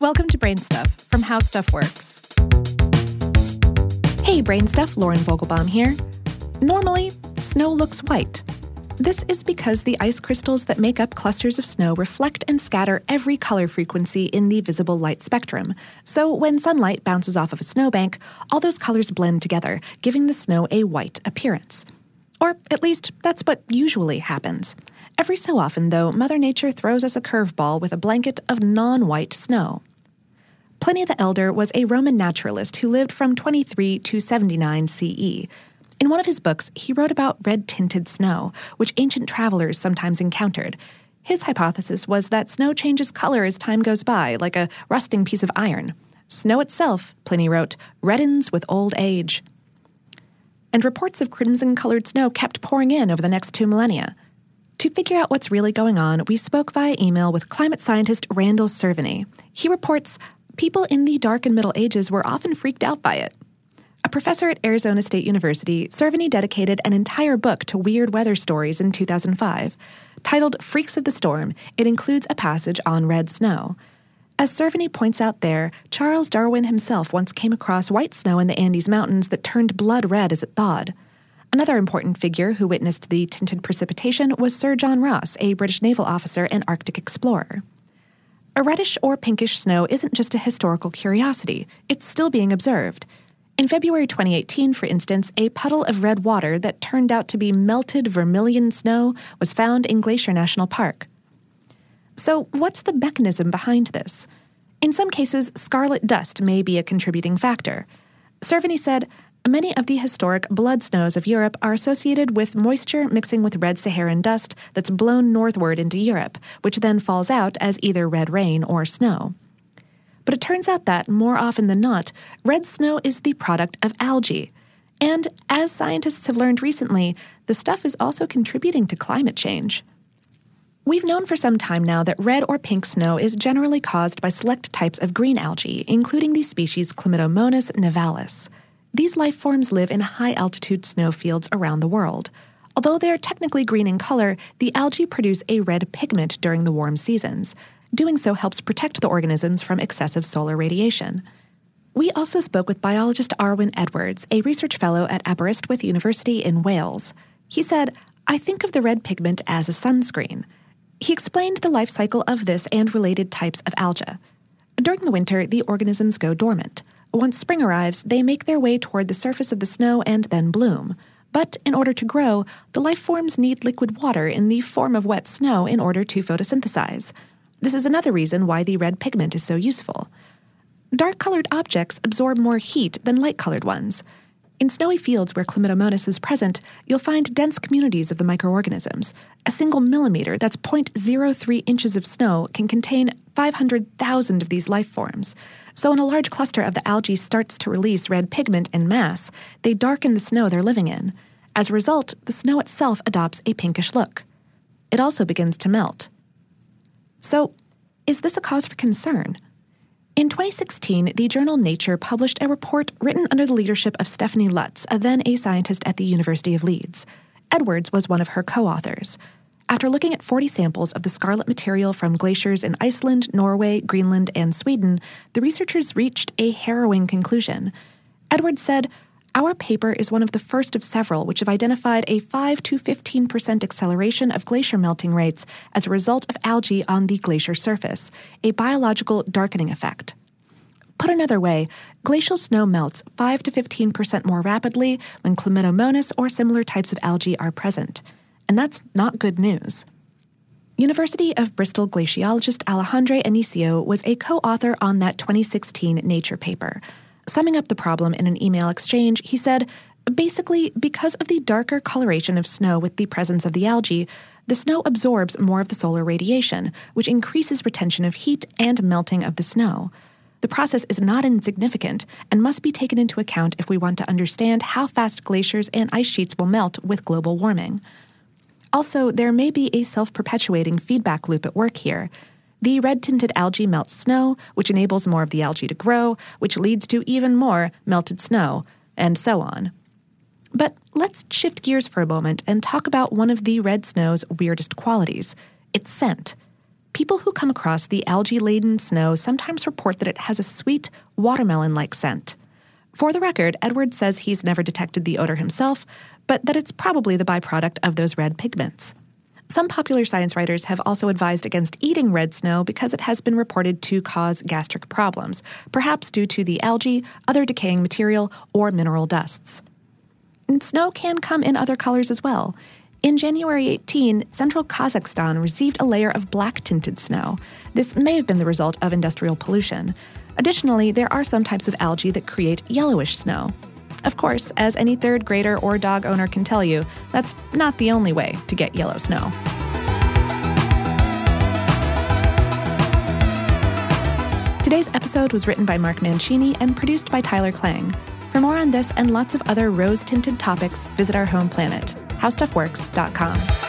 Welcome to Brain Stuff from How Stuff Works. Hey, Brain Stuff, Lauren Vogelbaum here. Normally, snow looks white. This is because the ice crystals that make up clusters of snow reflect and scatter every color frequency in the visible light spectrum. So when sunlight bounces off of a snowbank, all those colors blend together, giving the snow a white appearance. Or at least, that's what usually happens. Every so often, though, Mother Nature throws us a curveball with a blanket of non white snow. Pliny the Elder was a Roman naturalist who lived from 23 to 79 CE. In one of his books, he wrote about red tinted snow, which ancient travelers sometimes encountered. His hypothesis was that snow changes color as time goes by, like a rusting piece of iron. Snow itself, Pliny wrote, reddens with old age. And reports of crimson colored snow kept pouring in over the next two millennia. To figure out what's really going on, we spoke via email with climate scientist Randall Cerveny. He reports people in the Dark and Middle Ages were often freaked out by it. A professor at Arizona State University, Cerveny dedicated an entire book to weird weather stories in 2005. Titled Freaks of the Storm, it includes a passage on red snow. As Cerveny points out there, Charles Darwin himself once came across white snow in the Andes Mountains that turned blood red as it thawed. Another important figure who witnessed the tinted precipitation was Sir John Ross, a British naval officer and Arctic explorer. A reddish or pinkish snow isn't just a historical curiosity, it's still being observed. In February 2018, for instance, a puddle of red water that turned out to be melted vermilion snow was found in Glacier National Park. So, what's the mechanism behind this? In some cases, scarlet dust may be a contributing factor. Cerveny said, Many of the historic blood snows of Europe are associated with moisture mixing with red Saharan dust that's blown northward into Europe, which then falls out as either red rain or snow. But it turns out that, more often than not, red snow is the product of algae. And as scientists have learned recently, the stuff is also contributing to climate change. We've known for some time now that red or pink snow is generally caused by select types of green algae, including the species Chlamydomonas nivalis. These life forms live in high altitude snow fields around the world. Although they are technically green in color, the algae produce a red pigment during the warm seasons. Doing so helps protect the organisms from excessive solar radiation. We also spoke with biologist Arwyn Edwards, a research fellow at Aberystwyth University in Wales. He said, I think of the red pigment as a sunscreen. He explained the life cycle of this and related types of algae. During the winter, the organisms go dormant. Once spring arrives, they make their way toward the surface of the snow and then bloom. But in order to grow, the life forms need liquid water in the form of wet snow in order to photosynthesize. This is another reason why the red pigment is so useful. Dark colored objects absorb more heat than light colored ones. In snowy fields where Chlamydomonas is present, you'll find dense communities of the microorganisms. A single millimeter, that's 0.03 inches of snow, can contain 500,000 of these life forms. So, when a large cluster of the algae starts to release red pigment in mass, they darken the snow they're living in. As a result, the snow itself adopts a pinkish look. It also begins to melt. So, is this a cause for concern? In 2016, the journal Nature published a report written under the leadership of Stephanie Lutz, a then a scientist at the University of Leeds. Edwards was one of her co authors. After looking at 40 samples of the scarlet material from glaciers in Iceland, Norway, Greenland, and Sweden, the researchers reached a harrowing conclusion. Edwards said, our paper is one of the first of several which have identified a 5 to 15% acceleration of glacier melting rates as a result of algae on the glacier surface, a biological darkening effect. Put another way, glacial snow melts 5 to 15% more rapidly when chlamydomonas or similar types of algae are present and that's not good news. University of Bristol glaciologist Alexandre Anesio was a co author on that 2016 Nature paper. Summing up the problem in an email exchange, he said, Basically, because of the darker coloration of snow with the presence of the algae, the snow absorbs more of the solar radiation, which increases retention of heat and melting of the snow. The process is not insignificant and must be taken into account if we want to understand how fast glaciers and ice sheets will melt with global warming. Also, there may be a self perpetuating feedback loop at work here. The red tinted algae melts snow, which enables more of the algae to grow, which leads to even more melted snow, and so on. But let's shift gears for a moment and talk about one of the red snow's weirdest qualities its scent. people who come across the algae laden snow sometimes report that it has a sweet, watermelon like scent. For the record, Edward says he's never detected the odor himself, but that it's probably the byproduct of those red pigments. Some popular science writers have also advised against eating red snow because it has been reported to cause gastric problems, perhaps due to the algae, other decaying material, or mineral dusts. And snow can come in other colors as well. In January 18, central Kazakhstan received a layer of black tinted snow. This may have been the result of industrial pollution. Additionally, there are some types of algae that create yellowish snow. Of course, as any third grader or dog owner can tell you, that's not the only way to get yellow snow. Today's episode was written by Mark Mancini and produced by Tyler Klang. For more on this and lots of other rose tinted topics, visit our home planet, howstuffworks.com.